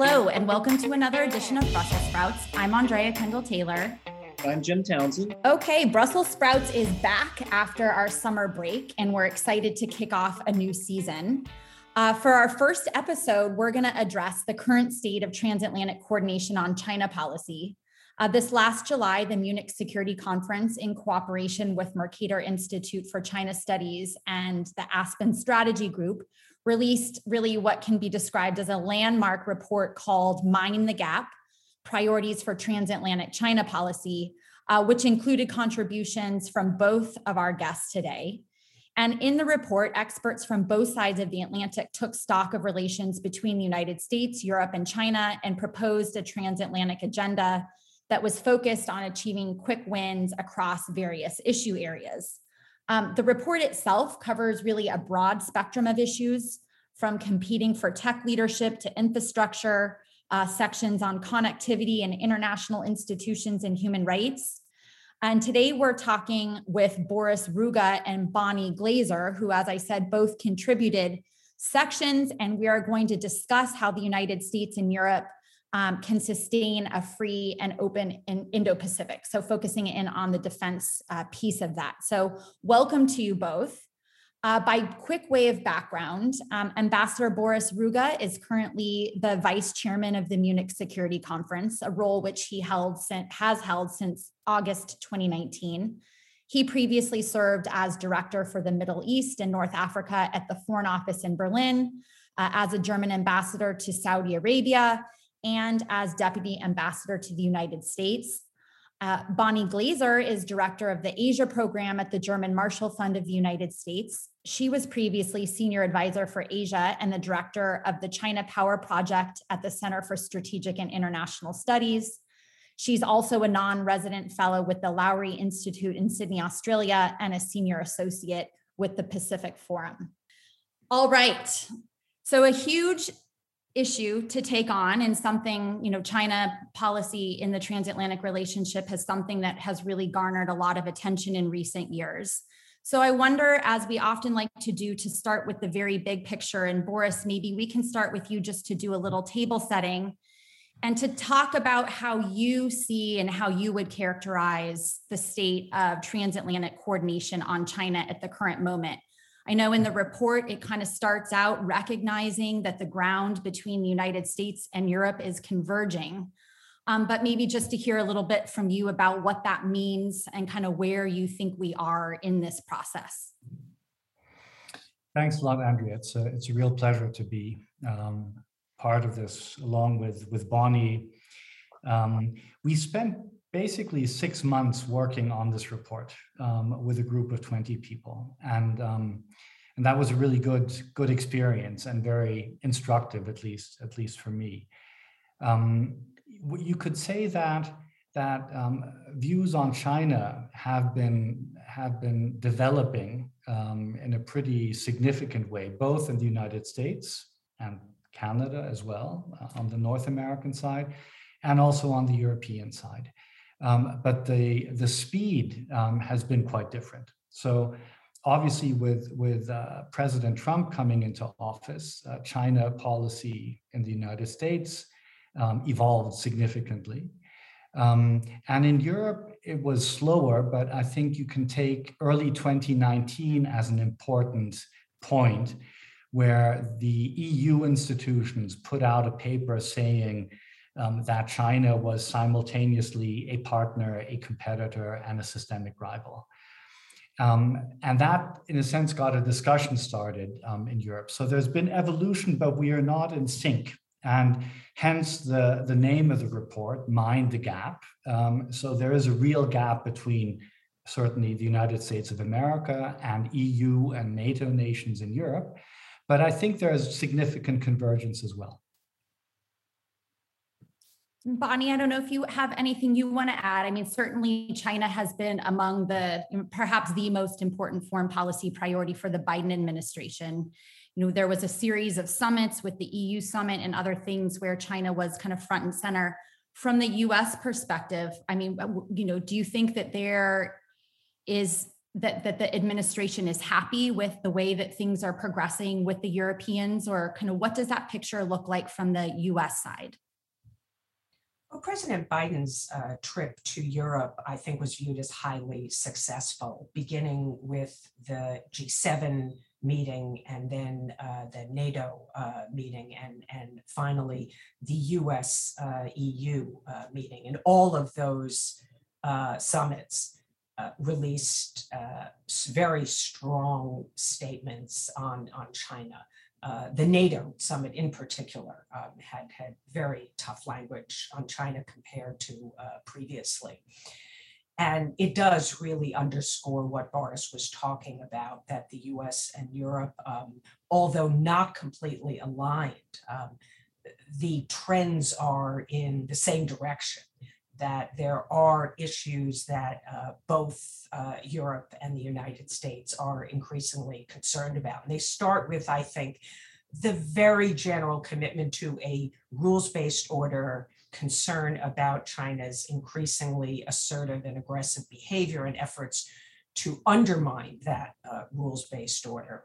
Hello, and welcome to another edition of Brussels Sprouts. I'm Andrea Kendall Taylor. I'm Jim Townsend. Okay, Brussels Sprouts is back after our summer break, and we're excited to kick off a new season. Uh, for our first episode, we're going to address the current state of transatlantic coordination on China policy. Uh, this last July, the Munich Security Conference, in cooperation with Mercator Institute for China Studies and the Aspen Strategy Group, released really what can be described as a landmark report called Mind the Gap Priorities for Transatlantic China Policy, uh, which included contributions from both of our guests today. And in the report, experts from both sides of the Atlantic took stock of relations between the United States, Europe, and China and proposed a transatlantic agenda that was focused on achieving quick wins across various issue areas. Um, the report itself covers really a broad spectrum of issues from competing for tech leadership to infrastructure, uh, sections on connectivity and international institutions and human rights. And today we're talking with Boris Ruge and Bonnie Glaser, who, as I said, both contributed sections. And we are going to discuss how the United States and Europe um, can sustain a free and open in Indo-Pacific. So focusing in on the defense uh, piece of that. So welcome to you both. Uh, by quick way of background, um, Ambassador Boris Ruge is currently the vice chairman of the Munich Security Conference, a role which he held has held since August 2019. He previously served as director for the Middle East and North Africa at the Foreign Office in Berlin, uh, as a German ambassador to Saudi Arabia, and as deputy ambassador to the United States. Uh, Bonnie Glaser is director of the Asia program at the German Marshall Fund of the United States. She was previously senior advisor for Asia and the director of the China Power Project at the Center for Strategic and International Studies. She's also a non resident fellow with the Lowy Institute in Sydney, Australia, and a senior associate with the Pacific Forum. All right. So, a huge issue to take on and something you know china policy in the transatlantic relationship has something that has really garnered a lot of attention in recent years. So i wonder as we often like to do to start with the very big picture. And boris maybe we can start with you just to do a little table setting and to talk about how you see and how you would characterize the state of transatlantic coordination on china at the current moment I know in the report, it kind of starts out recognizing that the ground between the United States and Europe is converging. Um, but maybe just to hear a little bit from you about what that means and kind of where you think we are in this process. Thanks a lot, Andrea. It's a, it's a real pleasure to be um, part of this along with, with Bonnie. Um, we spent basically six months working on this report um, with a group of 20 people. And, um, and that was a really good, good experience and very instructive, at least, at least for me. Um, you could say that that um, views on China have been have been developing um, in a pretty significant way, both in the United States and Canada as well, uh, on the North American side, and also on the European side. Um, but the the speed um, has been quite different. So obviously, with with uh, President Trump coming into office, uh, China policy in the United States um, evolved significantly. Um, and in Europe, it was slower, but I think you can take early 2019 as an important point where the EU institutions put out a paper saying um, that China was simultaneously a partner, a competitor, and a systemic rival. Um, and that, in a sense, got a discussion started um, in Europe. So there's been evolution, but we are not in sync. And hence the, the name of the report, Mind the Gap. Um, so there is a real gap between certainly the United States of America and EU and NATO nations in Europe. But I think there is significant convergence as well. Bonnie, I don't know if you have anything you want to add. I mean, certainly China has been among the mm, perhaps the most important foreign policy priority for the Biden administration. You know, there was a series of summits with the EU summit and other things where China was kind of front and center. From the US perspective, I mean, you know, do you think that there is that that the administration is happy with the way that things are progressing with the Europeans, or kind of what does that picture look like from the U.S. side? Well, President Biden's uh, trip to Europe, I think, was viewed as highly successful, beginning with the G7 meeting and then uh, the NATO uh, meeting and, and finally the US uh, EU uh, meeting. And all of those uh, summits released very strong statements on, on China. The NATO summit in particular um, had had very tough language on China compared to previously. And it does really underscore what Boris was talking about that the US and Europe, um, although not completely aligned, um, the trends are in the same direction. That there are issues that uh, both uh, Europe and the United States are increasingly concerned about. And they start with, I think, the very general commitment to a rules based order concern about China's increasingly assertive and aggressive behavior and efforts to undermine that uh, rules-based order.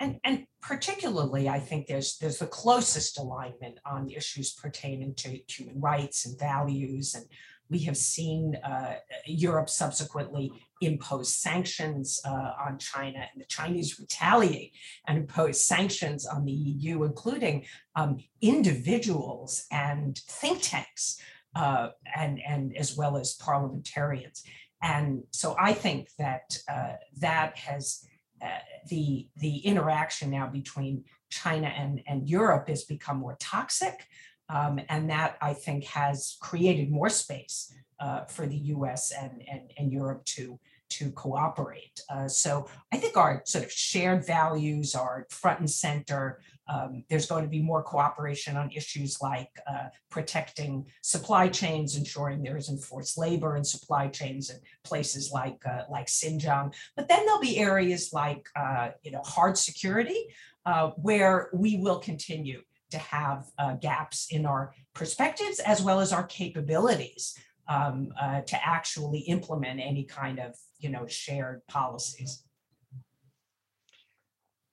And, and particularly, I think there's, there's the closest alignment on issues pertaining to human rights and values and we have seen uh, Europe subsequently impose sanctions uh, on China, and the Chinese retaliate and impose sanctions on the EU, including um, individuals and think tanks, uh, and and as well as parliamentarians. And so I think that uh, that has uh, the the interaction now between China and and Europe has become more toxic. Um, and that I think has created more space uh, for the US and, and, and Europe to, to cooperate. Uh, so I think our sort of shared values are front and center. Um, there's going to be more cooperation on issues like uh, protecting supply chains, ensuring there is enforced labor in supply chains in places like uh, like Xinjiang. But then there'll be areas like uh, you know hard security, uh, where we will continue to have uh, gaps in our perspectives as well as our capabilities um, uh, to actually implement any kind of you know shared policies.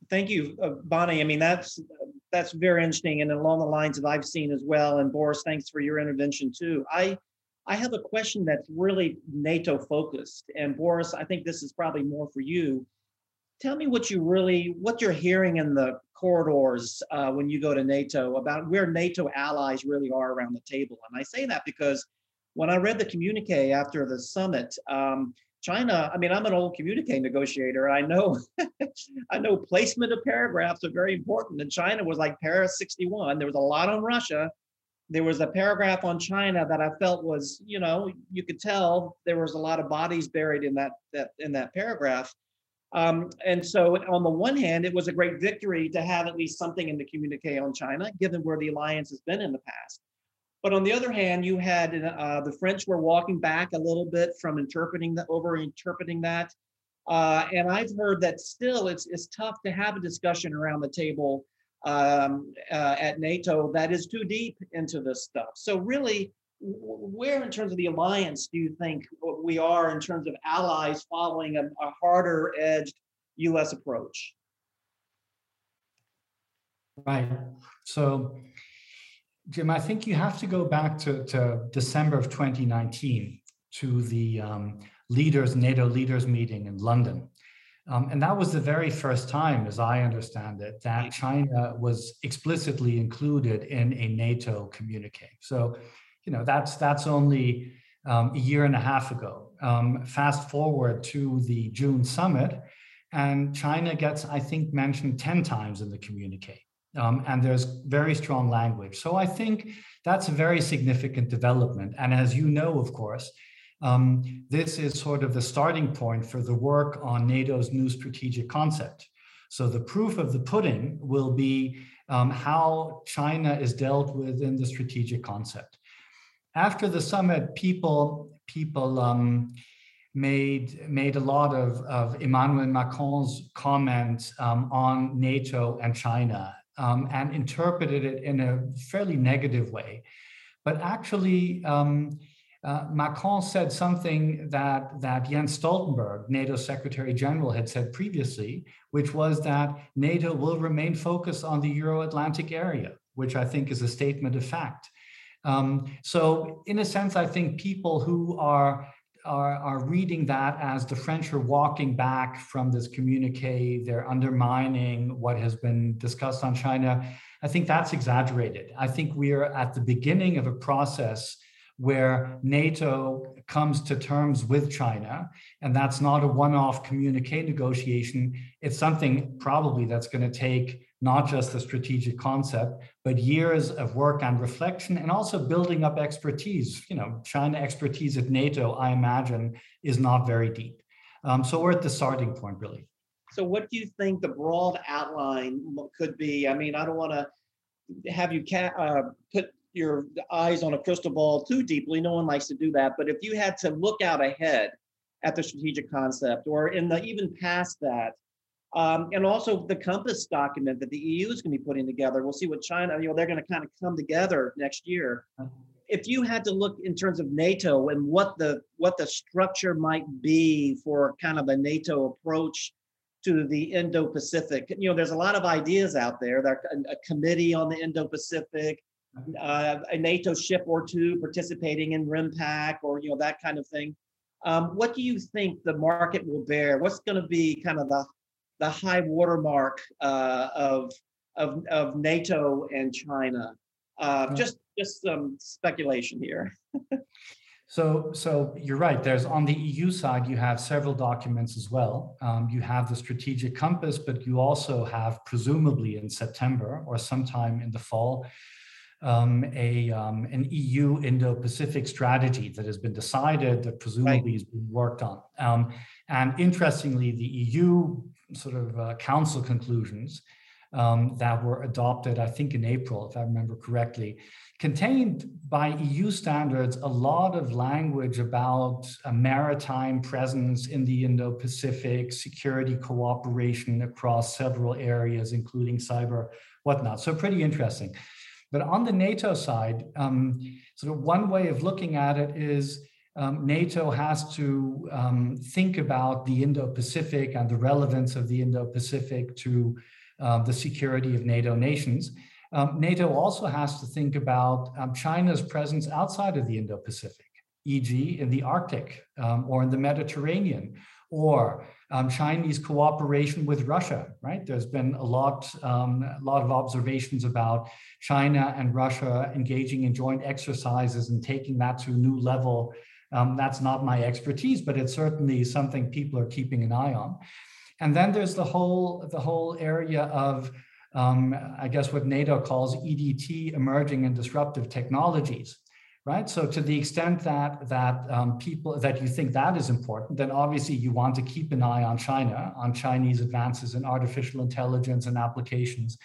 Thank you, uh, Bonnie. I mean that's that's very interesting and along the lines of I've seen as well. And Boris, thanks for your intervention too. I I have a question that's really NATO focused. And Boris, I think this is probably more for you tell me what you really what you're hearing in the corridors uh, when you go to nato about where nato allies really are around the table. And i say that because when i read the communique after the summit um, china i mean i'm an old communique negotiator. I know i know placement of paragraphs are very important. And china was like paris 61 there was a lot on russia. There was a paragraph on china that i felt was you know you could tell there was a lot of bodies buried in that that in that paragraph um, and so, on the one hand, it was a great victory to have at least something in the communique on China, given where the alliance has been in the past. But on the other hand, you had uh, the French were walking back a little bit from interpreting the over interpreting that. Uh, and I've heard that still it's, it's tough to have a discussion around the table um, uh, at NATO that is too deep into this stuff. So, really, where in terms of the alliance do you think we are in terms of allies following a, a harder edged US approach? Right. So, Jim, I think you have to go back to, to December of 2019 to the um, leaders, NATO leaders meeting in London. Um, and that was the very first time, as I understand it, that China was explicitly included in a NATO communique. So you know that's that's only um, a year and a half ago. Um, fast forward to the June summit, and China gets, I think, mentioned 10 times in the communique. Um, and there's very strong language. So I think that's a very significant development. And as you know, of course, um, this is sort of the starting point for the work on NATO's new strategic concept. So the proof of the pudding will be um, how China is dealt with in the strategic concept after the summit, people people um, made made a lot of, of Emmanuel Macron's comments um, on NATO and China um, and interpreted it in a fairly negative way. But actually, um, uh, Macron said something that, that Jens Stoltenberg, NATO Secretary General, had said previously, which was that NATO will remain focused on the Euro Atlantic area, which I think is a statement of fact. Um, so, in a sense, I think people who are are, are reading that as the French are walking back from this communique, they're undermining what has been discussed on China. I think that's exaggerated. I think we are at the beginning of a process where NATO comes to terms with China, and that's not a one off communique negotiation. It's something probably that's going to take not just the strategic concept, but years of work and reflection, and also building up expertise. You know, China expertise at NATO, I imagine, is not very deep. Um, so we're at the starting point, really. So, what do you think the broad outline could be? I mean, I don't want to have you ca- uh, put your eyes on a crystal ball too deeply. No one likes to do that. But if you had to look out ahead at the strategic concept, or in the even past that, um, and also the compass document that the EU is going to be putting together. We'll see what China, you know, they're going to kind of come together next year. If you had to look in terms of NATO and what the what the structure might be for kind of a NATO approach to the Indo-Pacific, you know, there's a lot of ideas out there. There a, a committee on the Indo-Pacific, uh, a NATO ship or two participating in RIMPAC, or you know that kind of thing. Um, what do you think the market will bear? What's going to be kind of the the high watermark uh, of, of of NATO and China. Uh, just just some speculation here. so so you're right. There's on the EU side, you have several documents as well. Um, you have the strategic compass, but you also have presumably in September or sometime in the fall. Um, a um, an EU Indo-Pacific strategy that has been decided that presumably right. is being worked on. Um, and interestingly, the EU sort of uh, council conclusions um, that were adopted, I think in April, if I remember correctly, contained by EU standards a lot of language about a maritime presence in the Indo Pacific, security cooperation across several areas, including cyber, whatnot. So, pretty interesting. But on the NATO side, um, sort of one way of looking at it is um, NATO has to um, think about the Indo Pacific and the relevance of the Indo Pacific to uh, the security of NATO nations. Um, NATO also has to think about um, China's presence outside of the Indo Pacific, e.g., in the Arctic um, or in the Mediterranean, or um, Chinese cooperation with Russia, right? There's been a lot, a lot of observations about China and Russia engaging in joint exercises and taking that to a new level um, that's not my expertise, but it's certainly something people are keeping an eye on. And then there's the whole the whole area of um, I guess what NATO calls EDT, emerging and disruptive technologies, right? So to the extent that that um, people that you think that is important, then obviously you want to keep an eye on China, on Chinese advances in artificial intelligence and applications,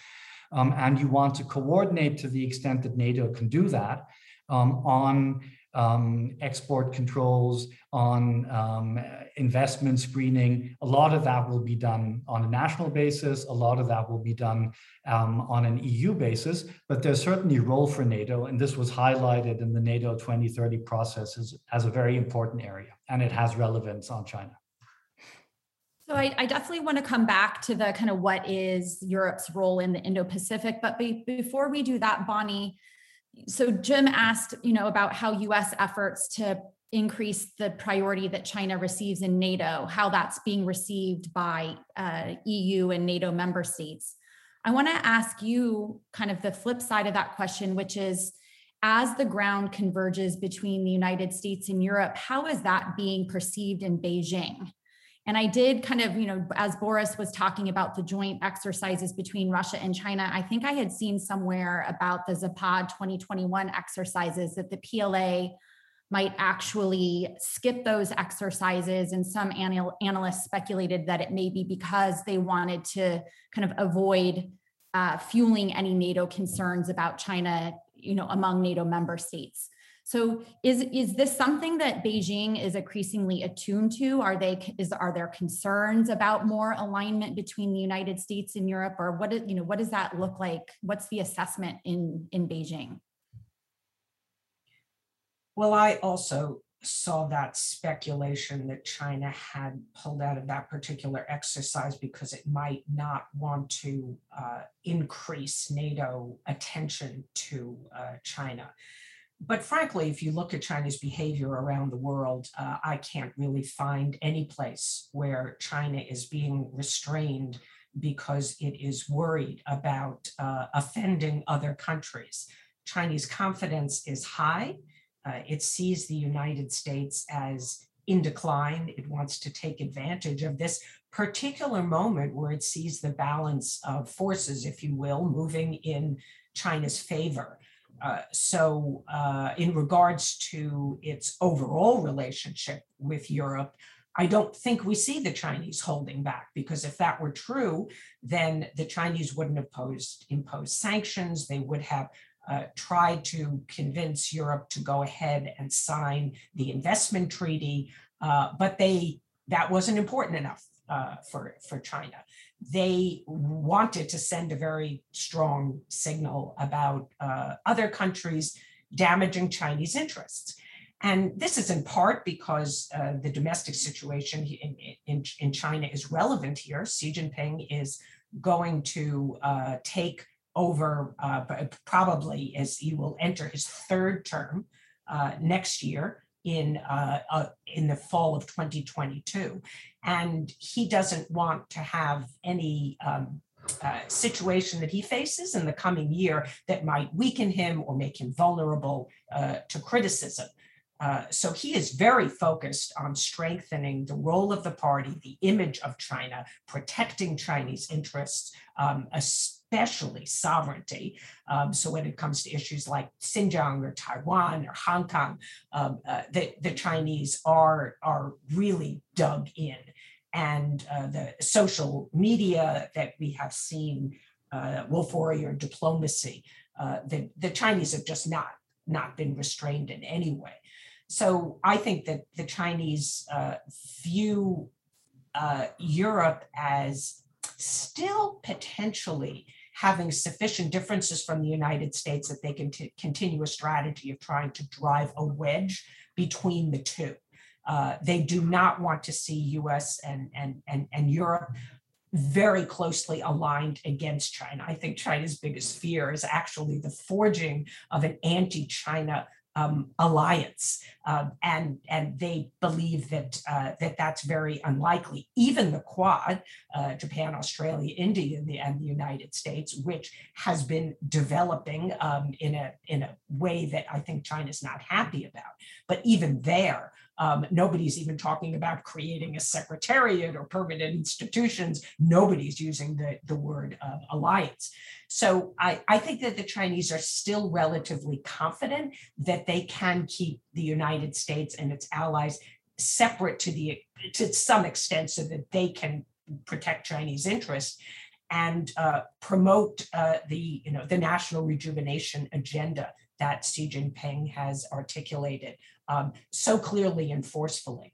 um, and you want to coordinate to the extent that NATO can do that um, on um, export controls, on um, investment screening. A lot of that will be done on a national basis. A lot of that will be done um, on an EU basis. But there's certainly a role for NATO, and this was highlighted in the NATO 2030 process as, as a very important area, and it has relevance on China. So I, I, definitely want to come back to the kind of what is Europe's role in the Indo-Pacific. But be, before we do that, Bonnie, so Jim asked, you know, about how US efforts to increase the priority that China receives in NATO, how that's being received by uh, EU and NATO member states. I want to ask you kind of the flip side of that question, which is as the ground converges between the United States and Europe, how is that being perceived in Beijing? And I did kind of, you know, as Boris was talking about the joint exercises between Russia and China, I think I had seen somewhere about the Zapad 2021 exercises that the PLA might actually skip those exercises. And some anal- analysts speculated that it may be because they wanted to kind of avoid uh, fueling any NATO concerns about China, you know, among NATO member states. So is is this something that Beijing is increasingly attuned to? Are they is are there concerns about more alignment between the United States and Europe, or what you know what does that look like? What's the assessment in in Beijing? Well, I also saw that speculation that China had pulled out of that particular exercise because it might not want to uh, increase NATO attention to uh, China. But frankly, if you look at China's behavior around the world, uh, I can't really find any place where China is being restrained because it is worried about uh, offending other countries. Chinese confidence is high. Uh, it sees the United States as in decline. It wants to take advantage of this particular moment where it sees the balance of forces, if you will, moving in China's favor. Uh, so, uh, in regards to its overall relationship with Europe, I don't think we see the Chinese holding back because if that were true, then the Chinese wouldn't have posed, imposed sanctions. They would have uh, tried to convince Europe to go ahead and sign the investment treaty, uh, but they that wasn't important enough uh, for for China. They wanted to send a very strong signal about uh, other countries damaging Chinese interests. And this is in part because uh, the domestic situation in, in, in, China is relevant here. Xi Jinping is going to uh, take over uh, probably as he will enter his third term uh, next year in uh, uh, in the fall of 2022, and he doesn't want to have any. Um, uh, situation that he faces in the coming year that might weaken him or make him vulnerable uh, to criticism. Uh, so he is very focused on strengthening the role of the party, the image of China, protecting Chinese interests, um, especially sovereignty. Um, so when it comes to issues like Xinjiang or Taiwan or Hong Kong, um, uh, the, the Chinese are, are really dug in. And uh, the social media that we have seen, uh, wolf warrior diplomacy, uh, the, the Chinese have just not, not been restrained in any way. So I think that the Chinese uh, view uh, Europe as still potentially having sufficient differences from the United States that they can t- continue a strategy of trying to drive a wedge between the two. Uh, they do not want to see US and, and, and, and Europe very closely aligned against China. I think China's biggest fear is actually the forging of an anti China um, alliance, uh, and and they believe that uh, that that's very unlikely. Even the Quad, uh, Japan, Australia, India, and the, and the, United States, which has been developing um, in a in a way that I think China's not happy about. But even there, um, nobody's even talking about creating a secretariat or permanent institutions. Nobody's using the, the word uh, alliance. So I, I think that the Chinese are still relatively confident that they can keep the United States and its allies separate to the to some extent so that they can protect Chinese interests and uh, promote uh, the you know the national rejuvenation agenda that Xi Jinping has articulated um, so clearly and forcefully.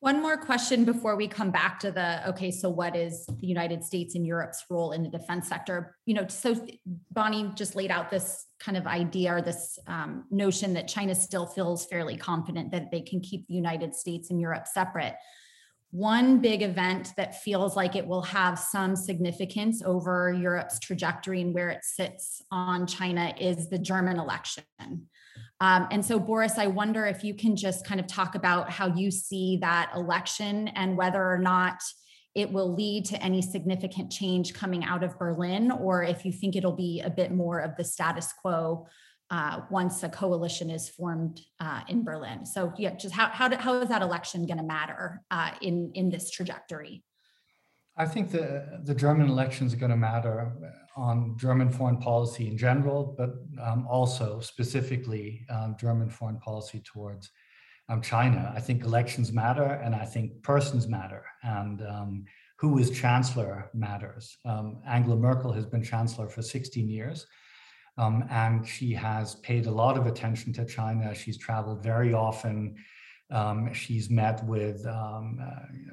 One more question before we come back to the okay, so what is the United States and Europe's role in the defense sector? You know, so Bonnie just laid out this kind of idea or this um, notion that China still feels fairly confident that they can keep the United States and Europe separate. One big event that feels like it will have some significance over Europe's trajectory and where it sits on China is the German election. Um, and so, Boris, I wonder if you can just kind of talk about how you see that election and whether or not it will lead to any significant change coming out of Berlin, or if you think it'll be a bit more of the status quo uh, once a coalition is formed uh, in Berlin. So, yeah, just how how, how is that election going to matter uh, in in this trajectory? I think the the German elections are going to matter on German foreign policy in general, but um, also specifically um, German foreign policy towards um, China. I think elections matter, and I think persons matter, and um, who is chancellor matters. Um, Angela Merkel has been chancellor for 16 years. Um, and she has paid a lot of attention to China. She's traveled very often. she's met with uh,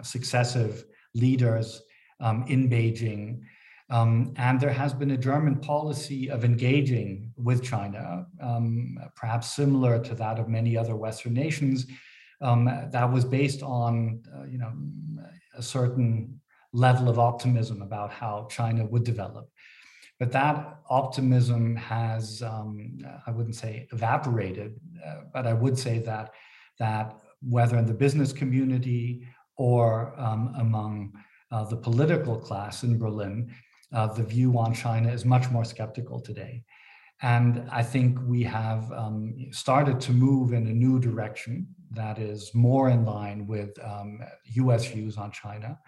successive leaders in Beijing. Um, and there has been a German policy of engaging with China, um, perhaps similar to that of many other Western nations, um, that was based on, uh, you know, a certain level of optimism about how China would develop. But that optimism has, um, I wouldn't say evaporated, uh, but I would say that that whether in the business community or um, among uh, the political class in Berlin, uh, the view on China is much more skeptical today. And I think we have um, started to move in a new direction that is more in line with um, US views on China.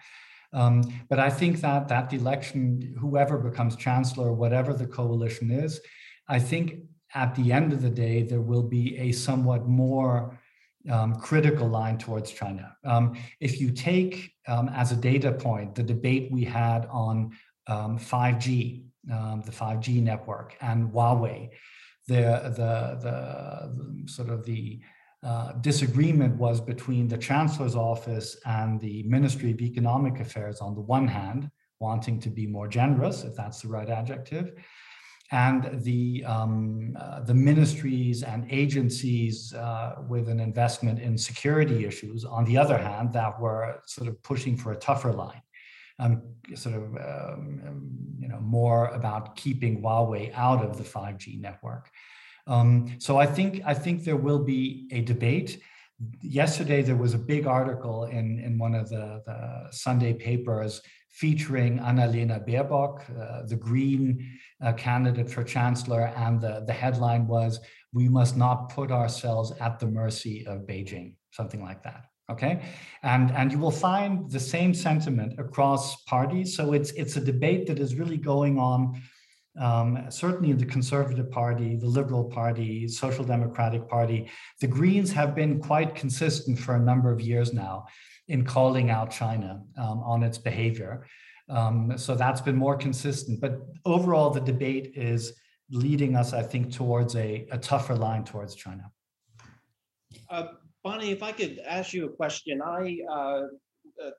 Um, but I think that that election, whoever becomes chancellor, whatever the coalition is, I think at the end of the day, there will be a somewhat more um, critical line towards China. Um, if you take um, as a data point the debate we had on 5G, um, um, the 5G network, and Huawei, the, the, the, the sort of the uh, disagreement was between the chancellor's office and the Ministry of Economic Affairs on the one hand, wanting to be more generous, if that's the right adjective, and the, um, uh, the ministries and agencies uh, with an investment in security issues, on the other hand, that were sort of pushing for a tougher line. Um, sort of um, um you know more about keeping Huawei out of the 5G network. Um, so I think I think there will be a debate. Yesterday there was a big article in in one of the, the Sunday papers featuring Annalena Baerbock, uh, the Green uh, candidate for chancellor, and the the headline was "We must not put ourselves at the mercy of Beijing," something like that okay? And and you will find the same sentiment across parties. So it's it's a debate that is really going on um, certainly in the Conservative Party, the Liberal Party, Social Democratic Party, the Greens have been quite consistent for a number of years now in calling out China um, on its behavior. Um, so that's been more consistent. But overall, the debate is leading us, I think, towards a, a tougher line towards China. Uh, Bonnie, if I could ask you a question, I uh, uh,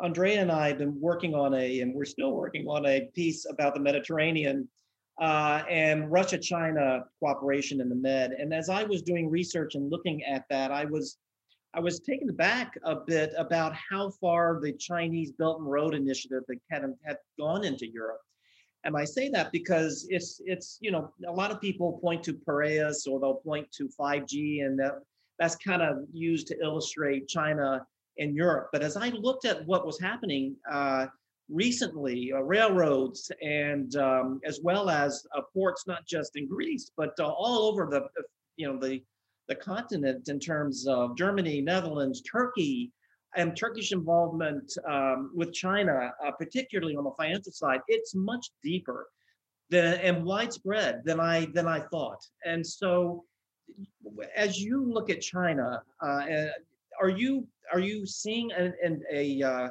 Andrea and I have been working on a, and we're still working on a piece about the Mediterranean uh, and Russia-China cooperation in the Med. And as I was doing research and looking at that, I was I was taken aback a bit about how far the Chinese Belt and Road Initiative had, had gone into Europe. And I say that because it's it's you know a lot of people point to Piraeus or they'll point to 5G and that, that's kind of used to illustrate China in Europe. But as I looked at what was happening uh, recently, uh, railroads and um, as well as uh, ports, not just in Greece, but all over the, you know, the, the continent in terms of Germany, Netherlands, Turkey, and Turkish involvement um, with China, uh, particularly on the financial side, it's much deeper than, and widespread than I than I thought. And so, as you look at China, uh, are you are you seeing an, an a uh,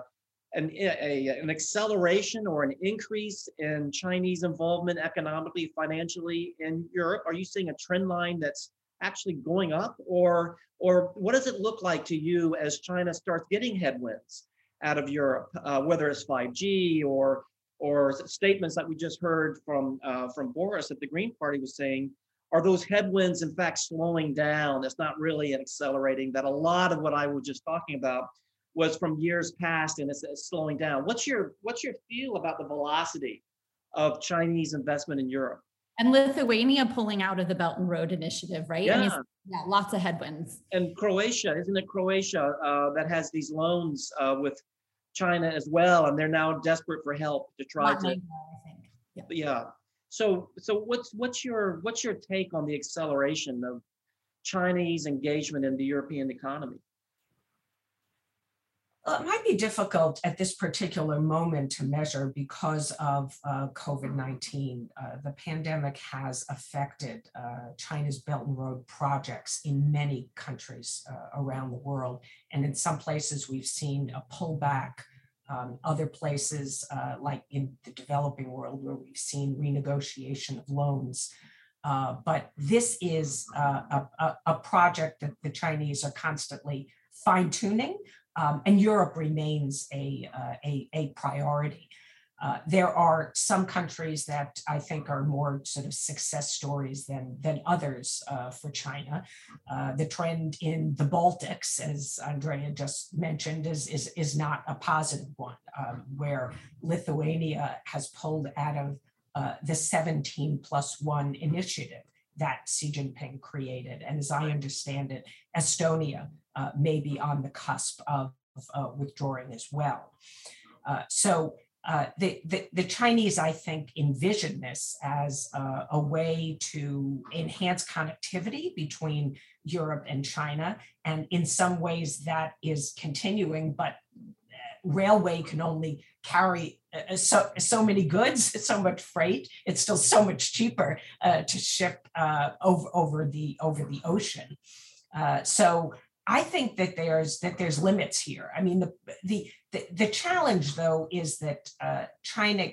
an, a, an acceleration or an increase in Chinese involvement economically, financially in Europe? Are you seeing a trend line that's actually going up, or or what does it look like to you as China starts getting headwinds out of Europe, uh, whether it's 5G or or statements that we just heard from uh, from Boris that the Green Party was saying are those headwinds in fact slowing down? It's not really accelerating. That a lot of what I was just talking about was from years past and it's, it's slowing down. What's your what's your feel about the velocity of Chinese investment in Europe? And Lithuania pulling out of the Belt and Road Initiative, right? Yeah, I mean, yeah lots of headwinds. And Croatia, isn't it Croatia uh, that has these loans uh, with China as well, and they're now desperate for help to try to. I think. Yeah. yeah. So, so what's what's your what's your take on the acceleration of Chinese engagement in the European economy? Well, it might be difficult at this particular moment to measure because of uh, COVID 19. Uh, the pandemic has affected uh, China's Belt and Road projects in many countries uh, around the world. And in some places, we've seen a pullback um, other places, uh, like in the developing world, where we've seen renegotiation of loans. Uh, but this is uh, a, a, project that the Chinese are constantly fine tuning, um, and Europe remains a, uh, a, a, priority. Uh, there are some countries that I think are more sort of success stories than, than others uh, for China. Uh, the trend in the Baltics, as Andrea just mentioned, is, is, is not a positive one, um, where Lithuania has pulled out of uh, the 17 plus one initiative that Xi Jinping created. And as I understand it, Estonia uh, may be on the cusp of uh, withdrawing as well. Uh, so uh, the, the, the, Chinese, I think, envision this as a way to enhance connectivity between Europe and China. And in some ways, that is continuing, but railway can only carry uh, so so many goods, so much freight. It's still so much cheaper uh, to ship uh, over over the over the ocean. Uh, so I think that there's that there's limits here. I mean, the the the, the challenge though is that uh, China.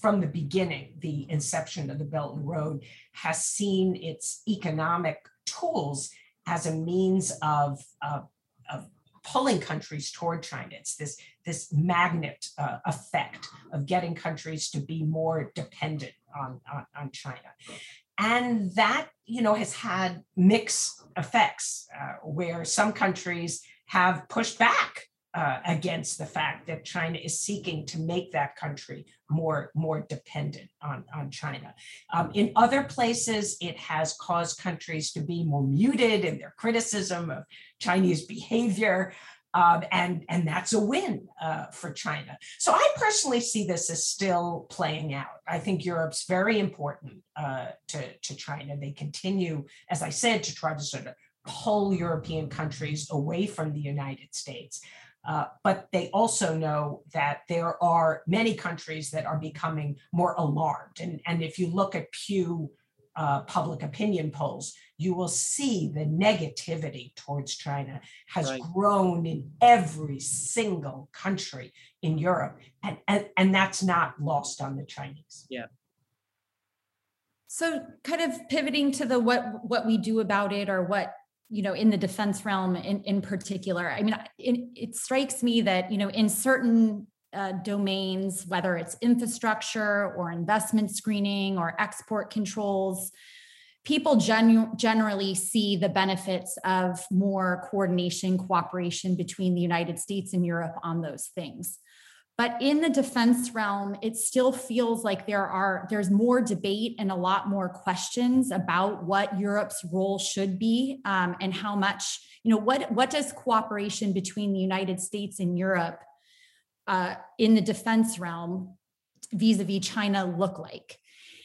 From the beginning, the inception of the Belt and Road has seen its economic tools as a means of, of, of pulling countries toward China. It's this, this magnet uh, effect of getting countries to be more dependent on, on, on, China. And that, you know, has had mixed effects uh, where some countries have pushed back uh, against the fact that China is seeking to make that country more, more dependent on, on China. Um, in other places, it has caused countries to be more muted in their criticism of Chinese behavior. Um, and, and that's a win uh, for China. So I personally see this as still playing out. I think Europe's very important uh, to, to China. They continue, as I said, to try to sort of pull European countries away from the United States. Uh, but they also know that there are many countries that are becoming more alarmed. And, and if you look at Pew uh, public opinion polls, you will see the negativity towards China has right. grown in every single country in Europe. And, and, and that's not lost on the Chinese. Yeah. So kind of pivoting to the what what we do about it or what you know in the defense realm in, in particular. I mean it, it strikes me that you know in certain uh, domains whether it's infrastructure or investment screening or export controls people genu- generally see the benefits of more coordination cooperation between the united states and europe on those things but in the defense realm it still feels like there are there's more debate and a lot more questions about what europe's role should be um, and how much you know what what does cooperation between the united states and europe uh, in the defense realm vis-a-vis china look like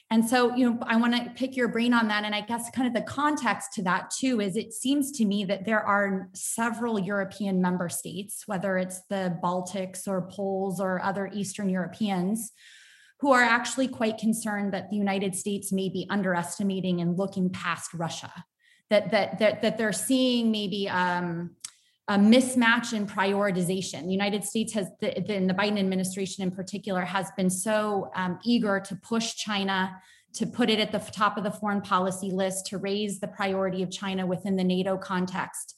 and so, you know, I want to pick your brain on that. And I guess kind of the context to that too is it seems to me that there are several European member states, whether it's the Baltics or Poles or other Eastern Europeans, who are actually quite concerned that the United States may be underestimating and looking past Russia. That that that that they're seeing maybe um, a mismatch in prioritization. The United States has, the, the, the Biden administration in particular, has been so um, eager to push China, to put it at the top of the foreign policy list, to raise the priority of China within the NATO context.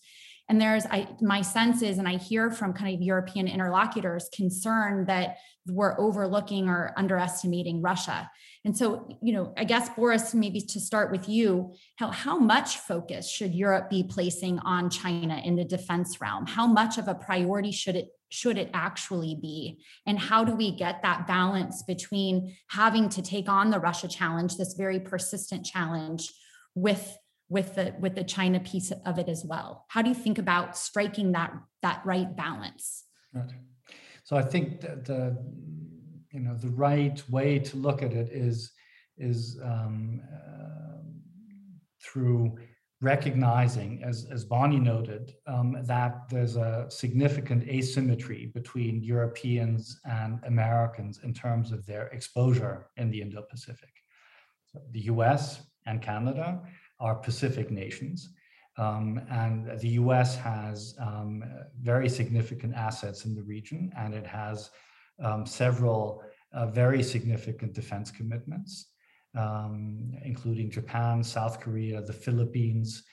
And there's, I, my sense is, and I hear from kind of European interlocutors concern that we're overlooking or underestimating Russia. And so, you know, I guess Boris, maybe to start with you, how, how much focus should Europe be placing on China in the defense realm? How much of a priority should it should it actually be? And how do we get that balance between having to take on the Russia challenge, this very persistent challenge, with with the with the China piece of it as well? How do you think about striking that that right balance? Right. So I think that the you know the right way to look at it is is um, uh, through recognizing, as, as Bonnie noted, um, that there's a significant asymmetry between Europeans and Americans in terms of their exposure in the Indo-Pacific. So the US and Canada are Pacific nations, um, and the US has um, very significant assets in the region, and it has um, several uh, very significant defense commitments, um, including Japan, South Korea, the Philippines,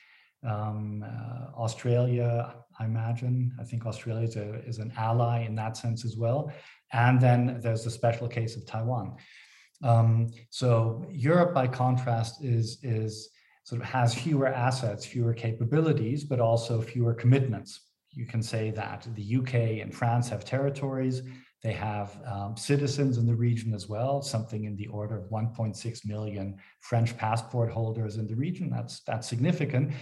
um, uh, Australia, I imagine. I think Australia is, a, is an ally in that sense as well. And then there's the special case of Taiwan. Um, so Europe, by contrast, is is sort of has fewer assets, fewer capabilities, but also fewer commitments. You can say that the UK and France have territories. They have um, citizens in the region as well, something in the order of 1.6 million French passport holders in the region. That's that's significant,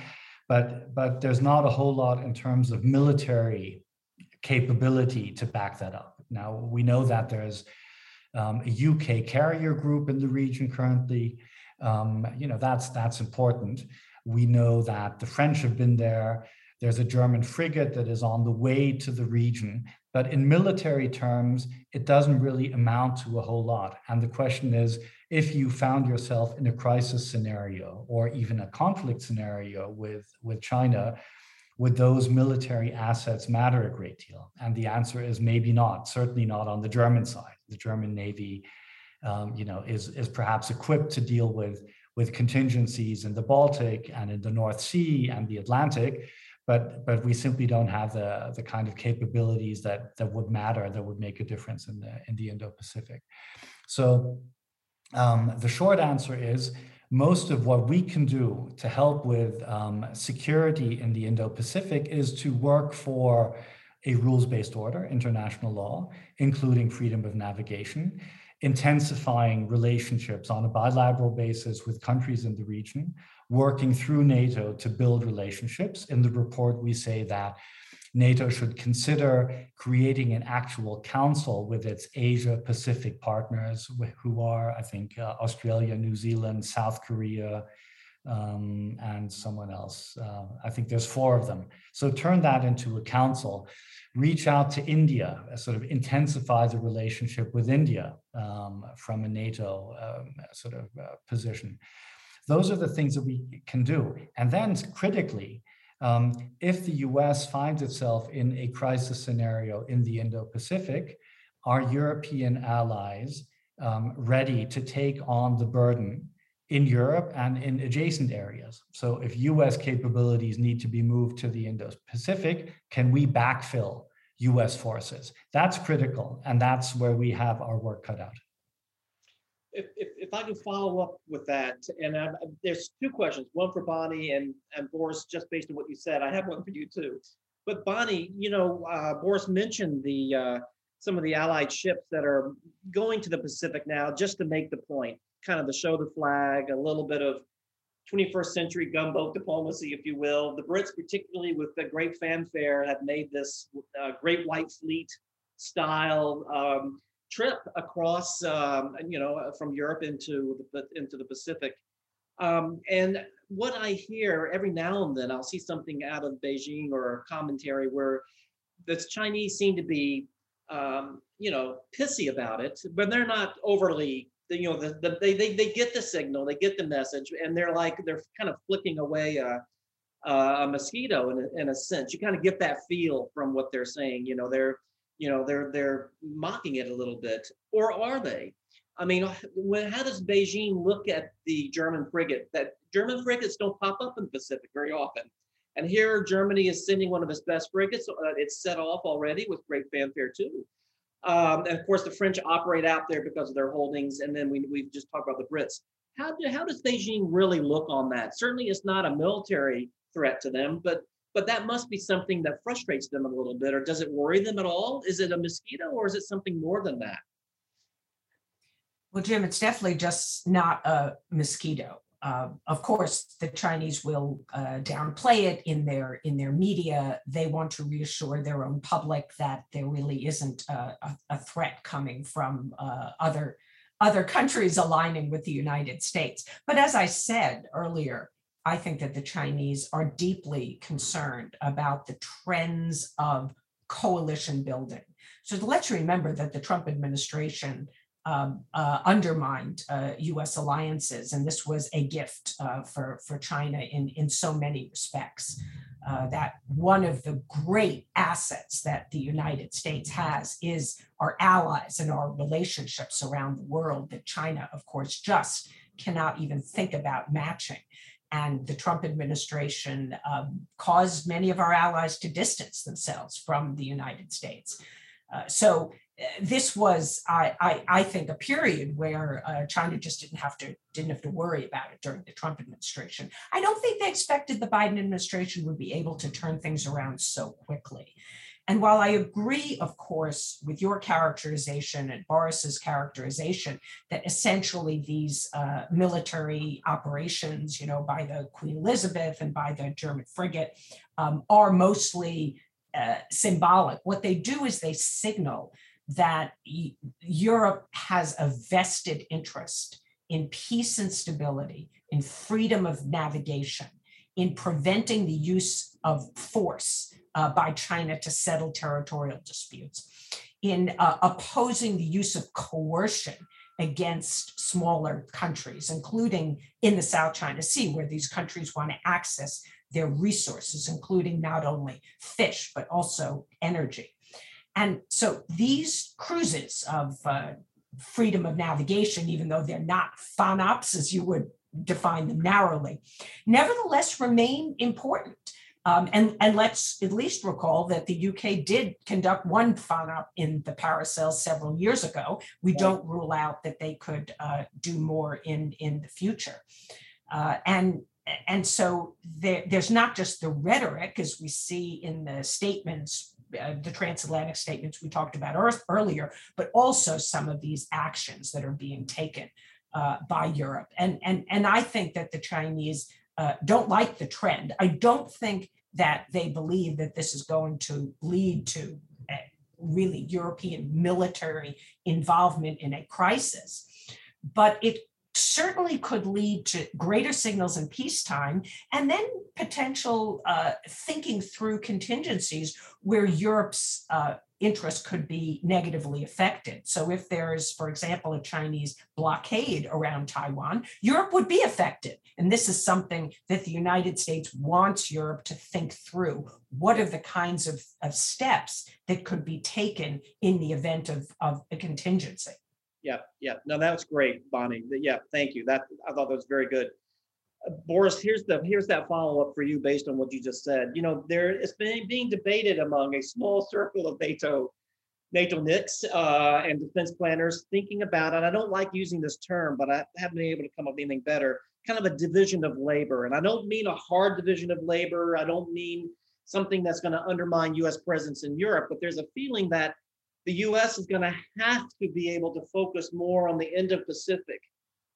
but but there's not a whole lot in terms of military capability to back that up. Now we know that there's um, a UK carrier group in the region currently. Um, you know, that's that's important. We know that the French have been there. There's a German frigate that is on the way to the region. But in military terms, it doesn't really amount to a whole lot. And the question is if you found yourself in a crisis scenario or even a conflict scenario with, with China, would those military assets matter a great deal? And the answer is maybe not, certainly not on the German side. The German Navy, um, you know, is, is perhaps equipped to deal with, with contingencies in the Baltic and in the North Sea and the Atlantic, but, but we simply don't have the, the kind of capabilities that, that would matter, that would make a difference in the, in the Indo-Pacific. So um, the short answer is most of what we can do to help with um, security in the Indo Pacific is to work for a rules based order, international law, including freedom of navigation, intensifying relationships on a bilateral basis with countries in the region, working through NATO to build relationships. In the report, we say that NATO should consider creating an actual council with its Asia Pacific partners, who are, I think, uh, Australia, New Zealand, South Korea, um, and someone else. Uh, I think there's four of them. So turn that into a council. Reach out to India, uh, sort of intensify the relationship with India um, from a NATO um, sort of uh, position. Those are the things that we can do. And then critically, um, if the US finds itself in a crisis scenario in the Indo Pacific, are European allies um, ready to take on the burden in Europe and in adjacent areas? So, if US capabilities need to be moved to the Indo Pacific, can we backfill US forces? That's critical, and that's where we have our work cut out if, if, if I can follow up with that, and I'm, there's two questions, one for Bonnie and, and Boris, just based on what you said. I have one for you too. But Bonnie, you know, uh, Boris mentioned the uh, some of the Allied ships that are going to the Pacific now, just to make the point, kind of the show the flag, a little bit of 21st century gunboat diplomacy, if you will. The Brits, particularly with the great fanfare, have made this uh, Great White Fleet style um, trip across, um, you know, from Europe into the into the Pacific. Um, and what I hear every now and then, I'll see something out of Beijing or commentary where the Chinese seem to be, um, you know, pissy about it, but they're not overly. You know, the, the, they, they they get the signal, they get the message, and they're like they're kind of flicking away a, a mosquito in a, in a sense. You kind of get that feel from what they're saying. You know, they're you know they're they're mocking it a little bit or are they i mean when, how does beijing look at the german frigate that german frigates don't pop up in the pacific very often and here germany is sending one of its best frigates uh, it's set off already with great fanfare too um, and of course the french operate out there because of their holdings and then we, we just talked about the brits. How, do, how does beijing really look on that? Certainly it's not a military threat to them but but that must be something that frustrates them a little bit or does it worry them at all? Is it a mosquito or is it something more than that? Well jim it's definitely just not a mosquito uh, of course the chinese will uh, downplay it in their in their media they want to reassure their own public that there really isn't a, a, threat coming from uh, other other countries aligning with the united states but as i said earlier I think that the Chinese are deeply concerned about the trends of coalition building. So let's remember that the Trump administration um, uh, undermined uh, U.S. alliances, and this was a gift uh, for for China in in so many respects. Uh, that one of the great assets that the United States has is our allies and our relationships around the world that China, of course, just cannot even think about matching. and the Trump administration um, caused many of our allies to distance themselves from the United States. Uh, so this was, I, I, I, think, a period where uh, China just didn't have to didn't have to worry about it during the Trump administration. I don't think they expected the Biden administration would be able to turn things around so quickly. And while I agree, of course, with your characterization and Boris's characterization that essentially these uh, military operations, you know, by the Queen Elizabeth and by the German frigate, um, are mostly uh, symbolic. What they do is they signal that Europe has a vested interest in peace and stability, in freedom of navigation, in preventing the use of force uh, by China to settle territorial disputes, in uh, opposing the use of coercion against smaller countries, including in the South China Sea, where these countries want to access their resources, including not only fish, but also energy. And so these cruises of uh, freedom of navigation, even though they're not FONOPs as you would define them narrowly, nevertheless remain important. Um, and, and let's at least recall that the UK did conduct one FONOP in the Paracel several years ago. We right. don't rule out that they could uh, do more in, in the future. Uh, and and so there, there's not just the rhetoric, as we see in the statements, uh, the transatlantic statements we talked about earlier, but also some of these actions that are being taken uh, by Europe. And, and, and I think that the Chinese uh, don't like the trend. I don't think that they believe that this is going to lead to really European military involvement in a crisis. But it certainly could lead to greater signals in peacetime and then potential uh, thinking through contingencies where Europe's uh, interest could be negatively affected. So, if there is, for example, a Chinese blockade around Taiwan, Europe would be affected. And this is something that the United States wants Europe to think through. What are the kinds of, of steps that could be taken in the event of, of a contingency? Yeah, yeah. No, that was great, Bonnie. Yeah, thank you. That I thought that was very good. Uh, Boris, here's the here's that follow up for you based on what you just said. You know, there it's been being debated among a small circle of NATO NATO NICs uh, and defense planners thinking about it. I don't like using this term, but I haven't been able to come up with anything better. Kind of a division of labor, and I don't mean a hard division of labor. I don't mean something that's going to undermine U.S. presence in Europe, but there's a feeling that the US is going to have to be able to focus more on the Indo Pacific.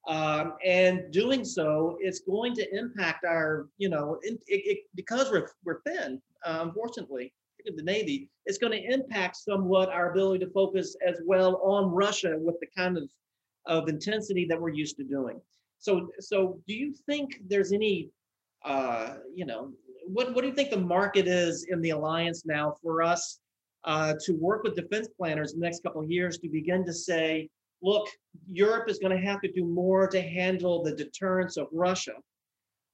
Um, and doing so it's going to impact our, you know, it, it, because we're, we're thin, uh, unfortunately, the Navy, it's going to impact somewhat our ability to focus as well on Russia with the kind of, of intensity that we're used to doing. So, so do you think there's any, uh, you know, what, what do you think the market is in the alliance now for us uh, to work with defense planners in the next couple of years to begin to say, look, Europe is going to have to do more to handle the deterrence of Russia,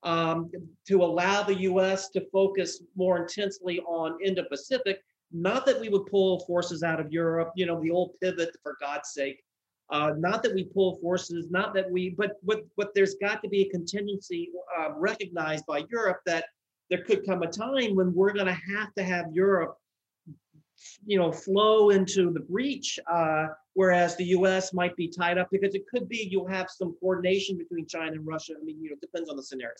um, to allow the US to focus more intensely on Indo-Pacific. Not that we would pull forces out of Europe, you know, the old pivot, for God's sake. Uh, not that we pull forces, not that we, but but but there's got to be a contingency uh, recognized by Europe that there could come a time when we're going to have to have Europe you know, flow into the breach, uh, whereas the U.S. might be tied up because it could be you'll have some coordination between China and Russia. I mean, you know, depends on the scenario.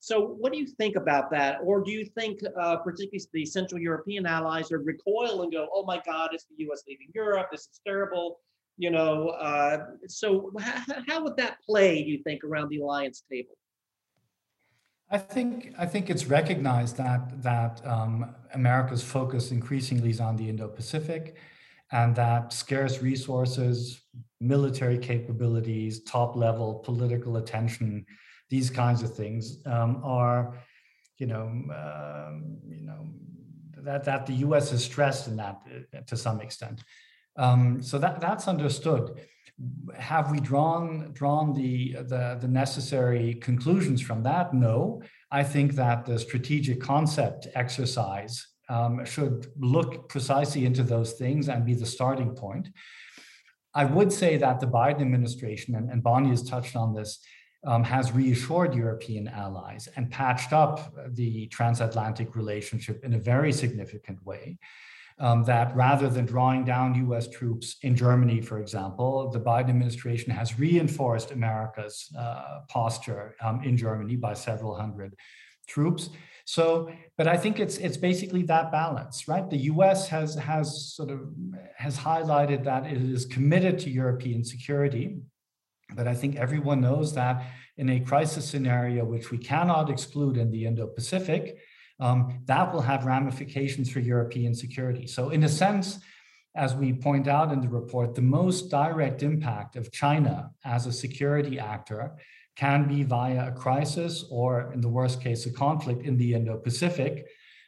So, what do you think about that? Or do you think, uh, particularly the Central European allies, would recoil and go, "Oh my God, it's the U.S. leaving Europe. This is terrible." You know, uh, so how, how would that play? Do you think around the alliance table? I think I think it's recognized that that um, America's focus increasingly is on the Indo-Pacific, and that scarce resources, military capabilities, top-level political attention, these kinds of things um, are, you know, um, you know, that that the U.S. is stressed in that uh, to some extent. Um, so that that's understood have we drawn drawn the, the, the necessary conclusions from that? No. I think that the strategic concept exercise um, should look precisely into those things and be the starting point. I would say that the Biden administration, and, and Bonnie has touched on this, um, has reassured European allies and patched up the transatlantic relationship in a very significant way. Um, that rather than drawing down US troops in Germany, for example, the Biden administration has reinforced America's uh, posture um, in Germany by several hundred troops. So, but I think it's it's basically that balance, right? The U.S. has has sort of has highlighted that it is committed to European security, but I think everyone knows that in a crisis scenario, which we cannot exclude in the Indo-Pacific, um, that will have ramifications for European security. So, in a sense, as we point out in the report, the most direct impact of China as a security actor can be via a crisis or, in the worst case, a conflict in the Indo Pacific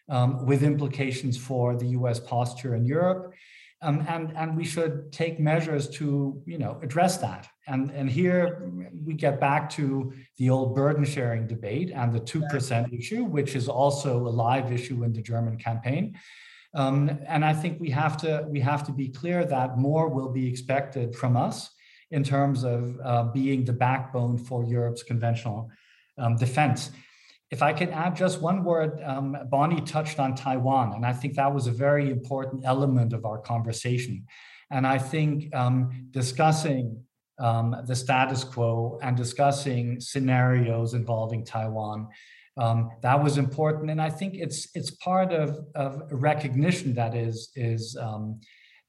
um, with implications for the US posture in Europe. Um, and, and we should take measures to you know, address that. And, and here we get back to the old burden sharing debate and the 2% issue, which is also a live issue in the German campaign. Um, and I think we have to we have to be clear that more will be expected from us in terms of uh, being the backbone for Europe's conventional um, defense. If I can add just one word, um, Bonnie touched on Taiwan, and I think that was a very important element of our conversation. And I think um, discussing um, the status quo and discussing scenarios involving Taiwan um, that was important, and I think it's it's part of, of recognition that is is um,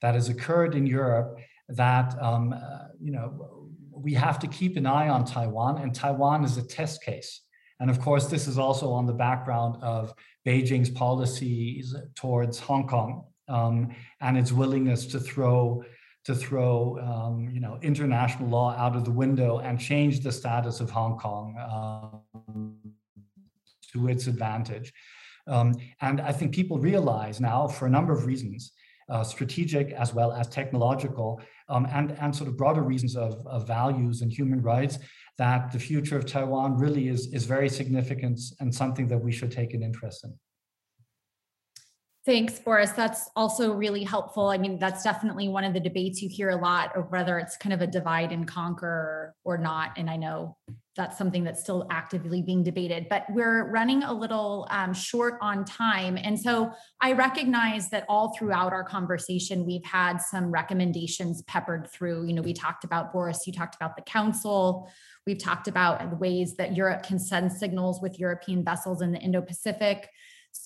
that has occurred in Europe that um, uh, you know we have to keep an eye on Taiwan, and Taiwan is a test case. And of course, this is also on the background of Beijing's policies towards Hong Kong um, and its willingness to throw to throw um, you know international law out of the window and change the status of Hong Kong um, to its advantage. Um, and I think people realize now, for a number of reasons, uh, strategic as well as technological, um, and, and sort of broader reasons of, of values and human rights, that the future of Taiwan really is, is very significant and something that we should take an interest in. Thanks, Boris. That's also really helpful. I mean, that's definitely one of the debates you hear a lot of whether it's kind of a divide and conquer or not. And I know that's something that's still actively being debated, but we're running a little um, short on time. And so I recognize that all throughout our conversation, we've had some recommendations peppered through. You know, we talked about Boris, you talked about the council. We've talked about the ways that Europe can send signals with European vessels in the Indo Pacific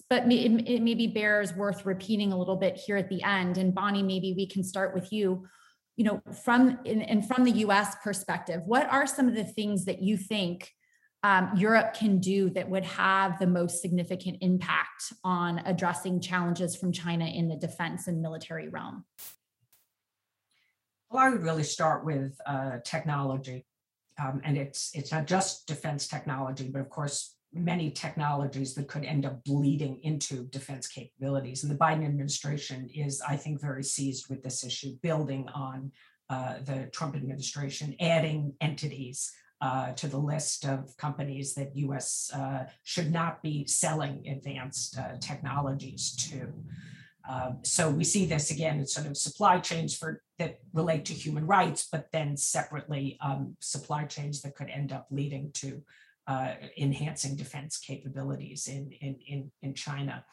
but it, maybe bears worth repeating a little bit here at the end. And Bonnie, maybe we can start with you. You know, from and from the U.S. perspective, what are some of the things that you think um, Europe can do that would have the most significant impact on addressing challenges from China in the defense and military realm? Well, I would really start with uh, technology, um, and it's it's not just defense technology, but of course many technologies that could end up bleeding into defense capabilities. And the Biden administration is, I think, very seized with this issue, building on uh, the Trump administration, adding entities uh, to the list of companies that US uh, should not be selling advanced uh, technologies to. Um, so we see this again in sort of supply chains for that relate to human rights, but then separately um, supply chains that could end up leading to uh, enhancing defense capabilities in, in, in, in, China.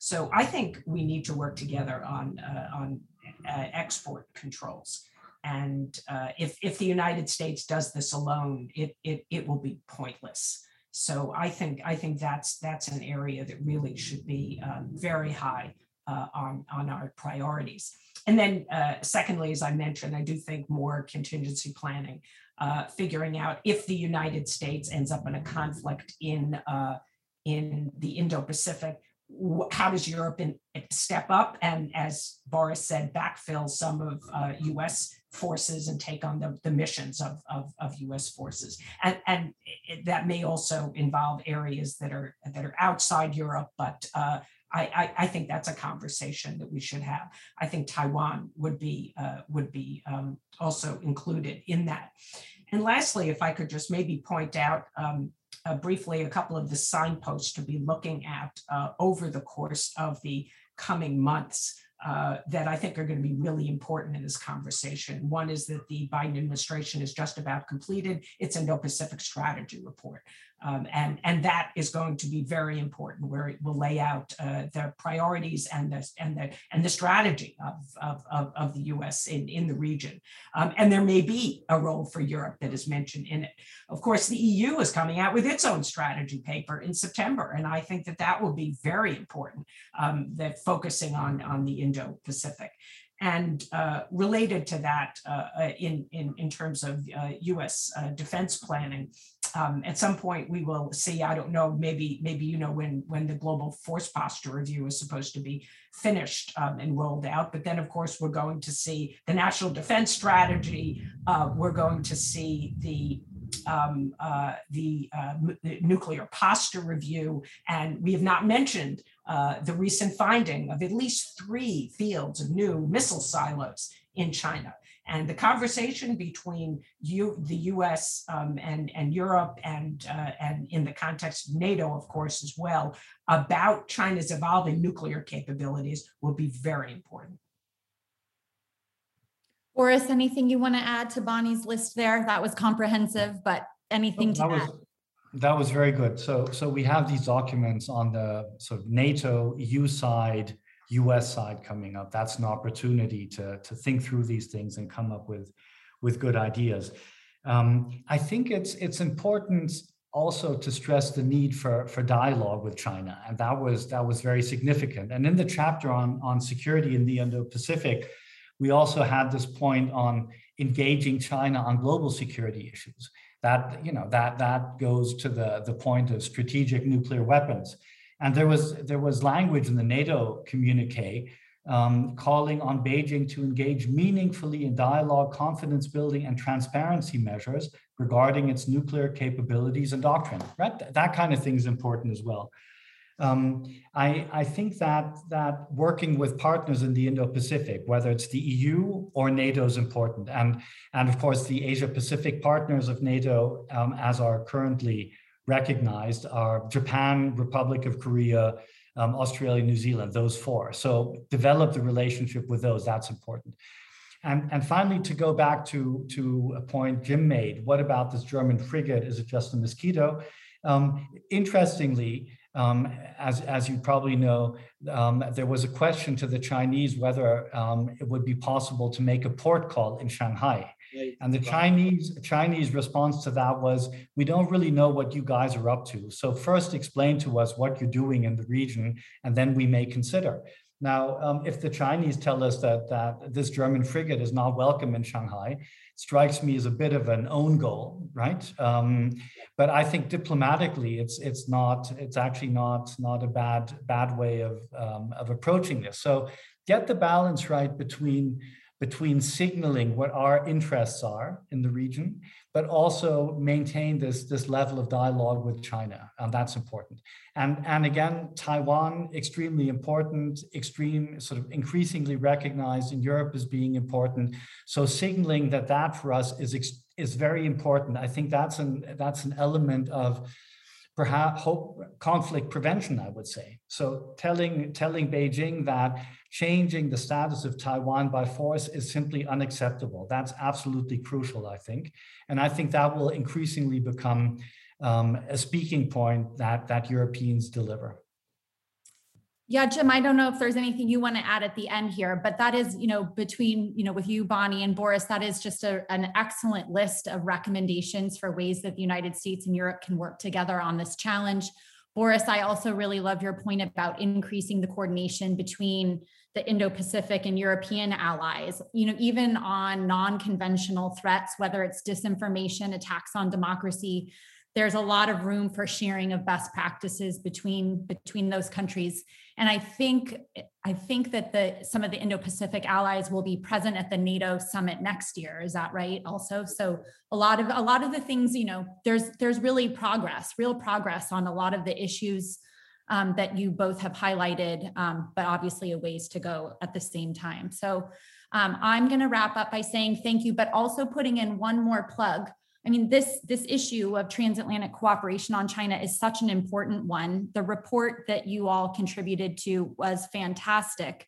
So I think we need to work together on, uh, on uh, export controls. And uh, if, if the United States does this alone, it, it, it will be pointless. So I think I think that's that's an area that really should be um, very high uh, on on our priorities. And then, uh, secondly, as I mentioned, I do think more contingency planning uh, figuring out if the United States ends up in a conflict in uh, in the Indo-Pacific, how does Europe in, step up and, as Boris said, backfill some of uh, U.S. forces and take on the, the missions of, of, of U.S. forces, and and it, that may also involve areas that are that are outside Europe, but uh, I, I, I, think that's a conversation that we should have. I think Taiwan would be uh, would be um, also included in that. And lastly, if I could just maybe point out um, uh, briefly a couple of the signposts to be looking at uh, over the course of the coming months. uh, that I think are going to be really important in this conversation. One is that the Biden administration is just about completed its Indo-Pacific strategy report. Um, and, and that is going to be very important where it will lay out uh, the priorities and the, and the, and the strategy of, of, of, of the US in, in the region. Um, and there may be a role for Europe that is mentioned in it. Of course, the EU is coming out with its own strategy paper in September. And I think that that will be very important, um, that focusing on, on the Indo-Pacific. And uh, related to that, uh, uh in, in, in terms of uh, US uh, defense planning, um, at some point we will see, I don't know, maybe, maybe you know when, when the global force posture review is supposed to be finished um, and rolled out. But then, of course, we're going to see the national defense strategy. Uh, we're going to see the um, uh, the, uh, the, nuclear posture review, and we have not mentioned uh, the recent finding of at least three fields of new missile silos in China. And the conversation between you, the U.S. Um, and and Europe, and uh, and in the context of NATO, of course, as well, about China's evolving nuclear capabilities will be very important. Boris, anything you want to add to Bonnie's list there? That was comprehensive, but anything to that add? Was, that was very good. So, so we have these documents on the sort of NATO EU side, US side coming up. That's an opportunity to, to think through these things and come up with, with good ideas. Um, I think it's it's important also to stress the need for, for dialogue with China, and that was that was very significant. And in the chapter on on security in the Indo-Pacific, we also had this point on engaging China on global security issues. That, you know, that, that goes to the, the point of strategic nuclear weapons. And there was, there was language in the NATO communique um, calling on Beijing to engage meaningfully in dialogue, confidence building, and transparency measures regarding its nuclear capabilities and doctrine. Right? That kind of thing is important as well. Um, I, I, think that that working with partners in the Indo-Pacific, whether it's the EU or NATO, is important, and and of course the Asia-Pacific partners of NATO, um, as are currently recognized, are Japan, Republic of Korea, um, Australia, New Zealand. Those four. So develop the relationship with those. That's important. And, and finally, to go back to, to a point Jim made, what about this German frigate? Is it just a mosquito? Um, interestingly, um, as, as you probably know, um, there was a question to the Chinese whether um, it would be possible to make a port call in Shanghai. And the Chinese Chinese response to that was, we don't really know what you guys are up to. So first explain to us what you're doing in the region, and then we may consider. Now, um, if the Chinese tell us that, that this German frigate is not welcome in Shanghai, strikes me as a bit of an own goal, right? Um, but I think diplomatically, it's it's not it's actually not not a bad bad way of um, of approaching this. So get the balance right between between signaling what our interests are in the region, but also maintain this, this level of dialogue with China. And that's important. And, and again, Taiwan, extremely important, extreme, sort of increasingly recognized in Europe as being important. So signaling that that for us is, is very important. I think that's an, that's an element of perhaps hope, conflict prevention, I would say. So telling, telling Beijing that changing the status of Taiwan by force is simply unacceptable. That's absolutely crucial, I think. And I think that will increasingly become um, a speaking point that, that Europeans deliver. Yeah, Jim, I don't know if there's anything you want to add at the end here, but that is, you know, between, you know, with you, Bonnie and Boris, that is just a, an excellent list of recommendations for ways that the United States and Europe can work together on this challenge. Boris, I also really love your point about increasing the coordination between the Indo-Pacific and European allies, you know, even on non-conventional threats, whether it's disinformation, attacks on democracy, there's a lot of room for sharing of best practices between between those countries and i think i think that the some of the indo-pacific allies will be present at the nato summit next year is that right also so a lot of a lot of the things you know there's there's really progress real progress on a lot of the issues um, that you both have highlighted, um, but obviously a ways to go at the same time. So um, I'm going to wrap up by saying thank you, but also putting in one more plug. I mean, this this issue of transatlantic cooperation on China is such an important one. The report that you all contributed to was fantastic.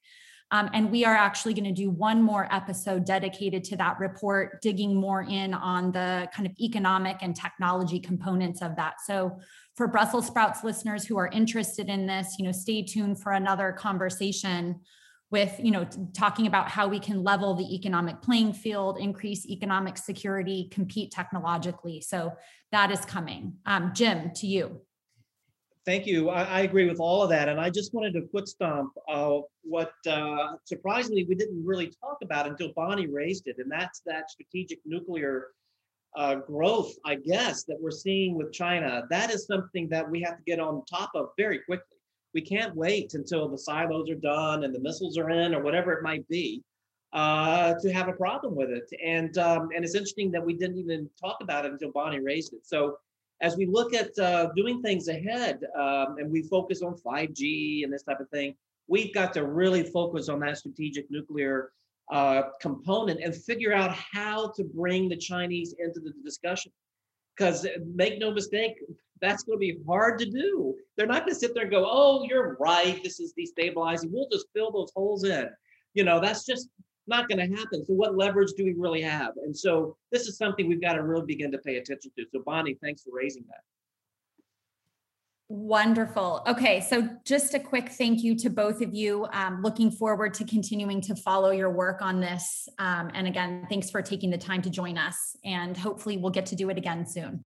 Um, and we are actually going to do one more episode dedicated to that report, digging more in on the kind of economic and technology components of that. So for Brussels sprouts listeners who are interested in this, you know, stay tuned for another conversation with you know talking about how we can level the economic playing field increase economic security compete technologically. So that is coming. Um, jim to you. Thank you. I, I, agree with all of that. And i just wanted to foot stomp uh, what uh, surprisingly we didn't really talk about until bonnie raised it. And that's that strategic nuclear uh, growth i guess that we're seeing with china. That is something that we have to get on top of very quickly we can't wait until the silos are done and the missiles are in or whatever it might be uh, to have a problem with it. And um, and it's interesting that we didn't even talk about it until Bonnie raised it. So as we look at uh, doing things ahead um, and we focus on 5G and this type of thing, we've got to really focus on that strategic nuclear uh, component and figure out how to bring the Chinese into the discussion. Because make no mistake, that's going to be hard to do. They're not going to sit there and go, "Oh, you're right. This is destabilizing. We'll just fill those holes in." You know, that's just not going to happen. So, what leverage do we really have? And so, this is something we've got to really begin to pay attention to. So, Bonnie, thanks for raising that. Wonderful. Okay, so just a quick thank you to both of you. Um, looking forward to continuing to follow your work on this. Um, and again, thanks for taking the time to join us. And hopefully, we'll get to do it again soon.